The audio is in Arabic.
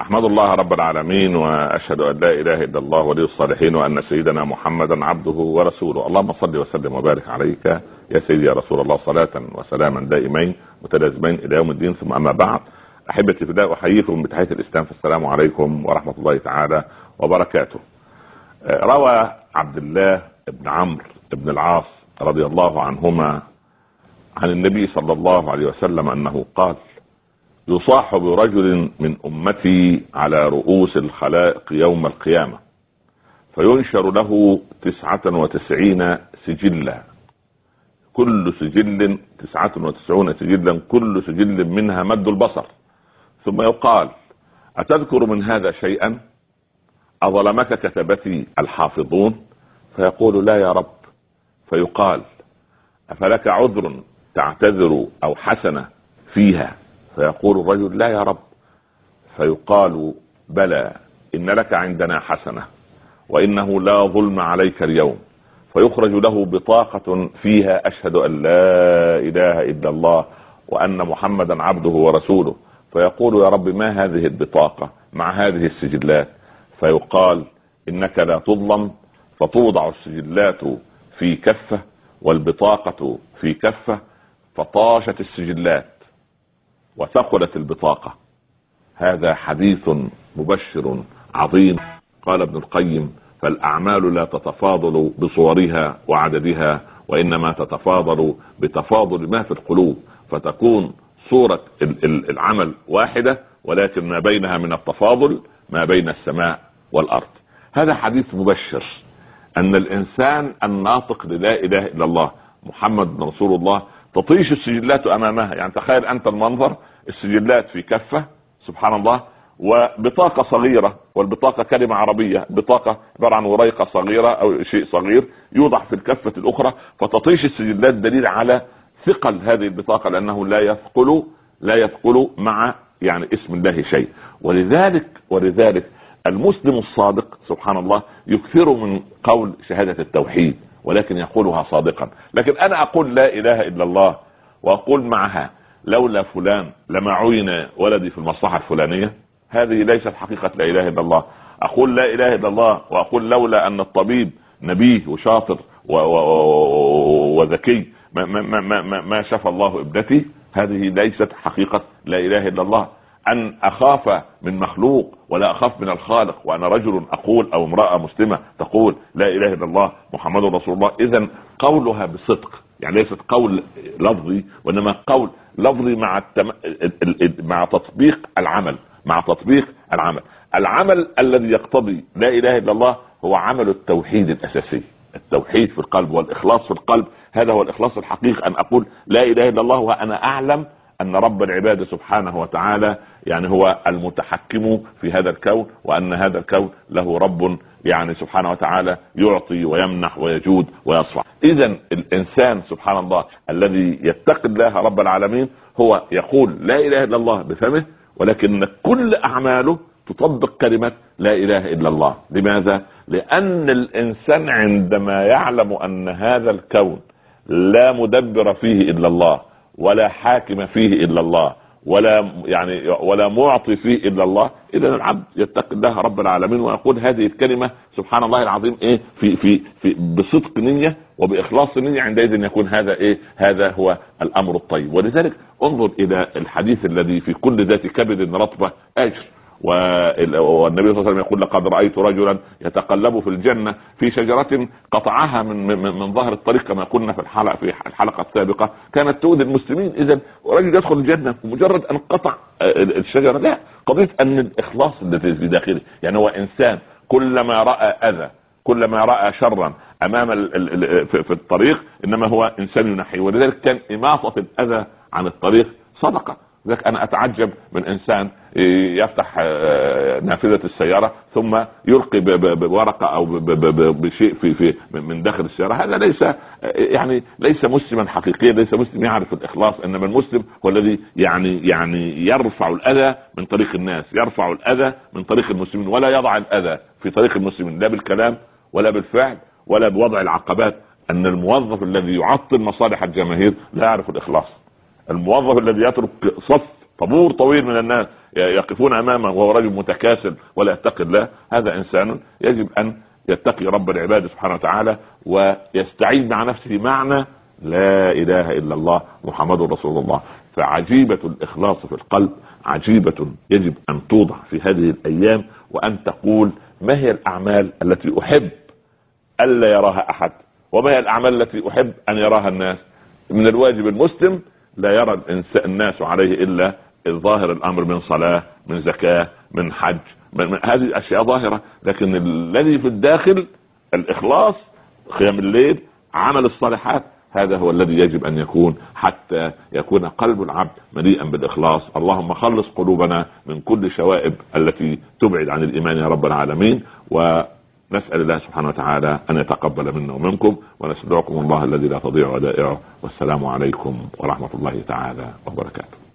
أحمد الله رب العالمين وأشهد أن لا إله إلا الله ولي الصالحين وأن سيدنا محمدا عبده ورسوله. اللهم صل وسلم وبارك عليك يا سيدي يا رسول الله صلاة وسلاما دائمين متلازمين إلى يوم الدين. ثم أما بعد احبتي في الله أحييكم بتحية الإسلام فالسلام عليكم ورحمة الله تعالى وبركاته. روى عبد الله بن عمرو بن العاص رضي الله عنهما عن النبي صلى الله عليه وسلم أنه قال يصاح برجل من أمتي على رؤوس الخلائق يوم القيامة فينشر له تسعة وتسعين سجلا. كل سجل تسعة وتسعون سجلا كل سجل منها مد البصر. ثم يقال أتذكر من هذا شيئا؟ أظلمك كتبتي الحافظون؟ فيقول لا يا رب. فيقال أفلك عذر تعتذر أو حسنة فيها؟ فيقول الرجل لا يا رب. فيقال بلى إن لك عندنا حسنة وإنه لا ظلم عليك اليوم. فيخرج له بطاقة فيها أشهد أن لا إله إلا الله وأن محمدا عبده ورسوله. فيقول يا رب ما هذه البطاقة؟ مع هذه السجلات. فيقال إنك لا تظلم فتوضع السجلات في كفة والبطاقة في كفة فطاشت السجلات. وثقلت البطاقة. هذا حديث مبشر عظيم. قال ابن القيم فالأعمال لا تتفاضل بصورها وعددها وإنما تتفاضل بتفاضل ما في القلوب فتكون صورة العمل واحدة ولكن ما بينها من التفاضل ما بين السماء والأرض. هذا حديث مبشر. أن الإنسان الناطق للا إله إلا الله محمد رسول الله تطيش السجلات أمامها. يعني تخيل أنت المنظر السجلات في كفة سبحان الله وبطاقة صغيرة والبطاقة كلمة عربية بطاقة عبارة عن وريقة صغيرة أو شيء صغير يوضع في الكفة الأخرى فتطيش السجلات دليل على ثقل هذه البطاقة لأنه لا يثقل لا يثقل مع يعني اسم الله شيء. ولذلك ولذلك المسلم الصادق سبحان الله يكثر من قول شهادة التوحيد. ولكن يقولها صادقا. لكن أنا أقول لا إله إلا الله وأقول معها لولا فلان لما عين ولدي في المصلحة الفلانية هذه ليست حقيقة لا إله إلا الله. أقول لا إله إلا الله وأقول لولا أن الطبيب نبيه وشاطر وذكي ما, ما, ما, ما, ما شفى الله ابنتي هذه ليست حقيقة لا إله إلا الله. أن أخاف من مخلوق ولا أخاف من الخالق وأنا رجل أقول أو امرأة مسلمة تقول لا إله إلا الله محمد رسول الله. اذا قولها بصدق يعني ليست قول لفظي وإنما قول لفظي مع التم... مع تطبيق العمل مع تطبيق العمل. العمل الذي يقتضي لا إله إلا الله هو عمل التوحيد الأساسي. التوحيد في القلب والإخلاص في القلب هذا هو الإخلاص الحقيقي. أن أقول لا إله إلا الله وأنا أعلم أن رب العباد سبحانه وتعالى يعني هو المتحكم في هذا الكون وأن هذا الكون له رب يعني سبحانه وتعالى يعطي ويمنح ويجود ويصفع اذا الإنسان سبحان الله الذي يتقي الله رب العالمين هو يقول لا إله إلا الله بفمه ولكن كل أعماله تطبق كلمة لا إله إلا الله. لماذا؟ لأن الإنسان عندما يعلم أن هذا الكون لا مدبر فيه إلا الله ولا حاكم فيه إلا الله ولا يعني ولا معطي فيه إلا الله. اذا العبد يتقي الله رب العالمين ويقول هذه الكلمة سبحان الله العظيم إيه في في في بصدق نية وبإخلاص نية عندئذ يكون هذا إيه هذا هو الأمر الطيب. ولذلك انظر إلى الحديث الذي في كل ذات كبد رطبة أجر. والنبي صلى الله عليه وسلم يقول لقد رأيت رجلا يتقلب في الجنة في شجرة قطعها من من, من ظهر الطريق كما قلنا في الحلقة في الحلقة السابقة. كانت تؤذي المسلمين. إذا رجل يدخل الجنة مجرد أن قطع الشجرة. لا قضية أن الإخلاص الذي في داخله. يعني هو إنسان كلما رأى أذى كلما رأى شرا أمام في الطريق إنما هو إنسان ينحي. ولذلك كان إماطة الأذى عن الطريق صدقة. لذلك أنا أتعجب من إنسان يفتح آه، نافذة السيارة ثم يلقي بورقه أو بشيء في في من داخل السيارة. هذا ليس آه، يعني ليس مسلما حقيقيا ليس مسلم يعرف الإخلاص إنما المسلم هو الذي يعني يعني يرفع الأذى من طريق الناس يرفع الأذى من طريق المسلمين ولا يضع الأذى في طريق المسلمين لا بالكلام ولا بالفعل ولا بوضع العقبات. أن الموظف الذي يعطل مصالح الجماهير لا يعرف الإخلاص. الموظف الذي يترك صف طابور طويل من الناس يقفون أمامه وهو رجل متكاسل ولا يتقي الله. هذا إنسان يجب أن يتقي رب العباد سبحانه وتعالى ويستعين مع نفسه معنى لا إله إلا الله محمد رسول الله. فعجيبة الإخلاص في القلب عجيبة يجب أن توضع في هذه الأيام وأن تقول ما هي الأعمال التي أحب الا يراها أحد؟ وما هي الأعمال التي أحب أن يراها الناس؟ من الواجب المسلم لا يرى الناس عليه إلا ظاهر الأمر من صلاة من زكاة من حج من هذه أشياء ظاهرة. لكن الذي في الداخل الإخلاص قيام الليل عمل الصالحات هذا هو الذي يجب أن يكون حتى يكون قلب العبد مليئا بالإخلاص. اللهم خلص قلوبنا من كل شوائب التي تبعد عن الإيمان يا رب العالمين. ونسأل الله سبحانه وتعالى أن يتقبل منا ومنكم. ونستودعكم الله الذي لا تضيع ودائعه. والسلام عليكم ورحمة الله تعالى وبركاته.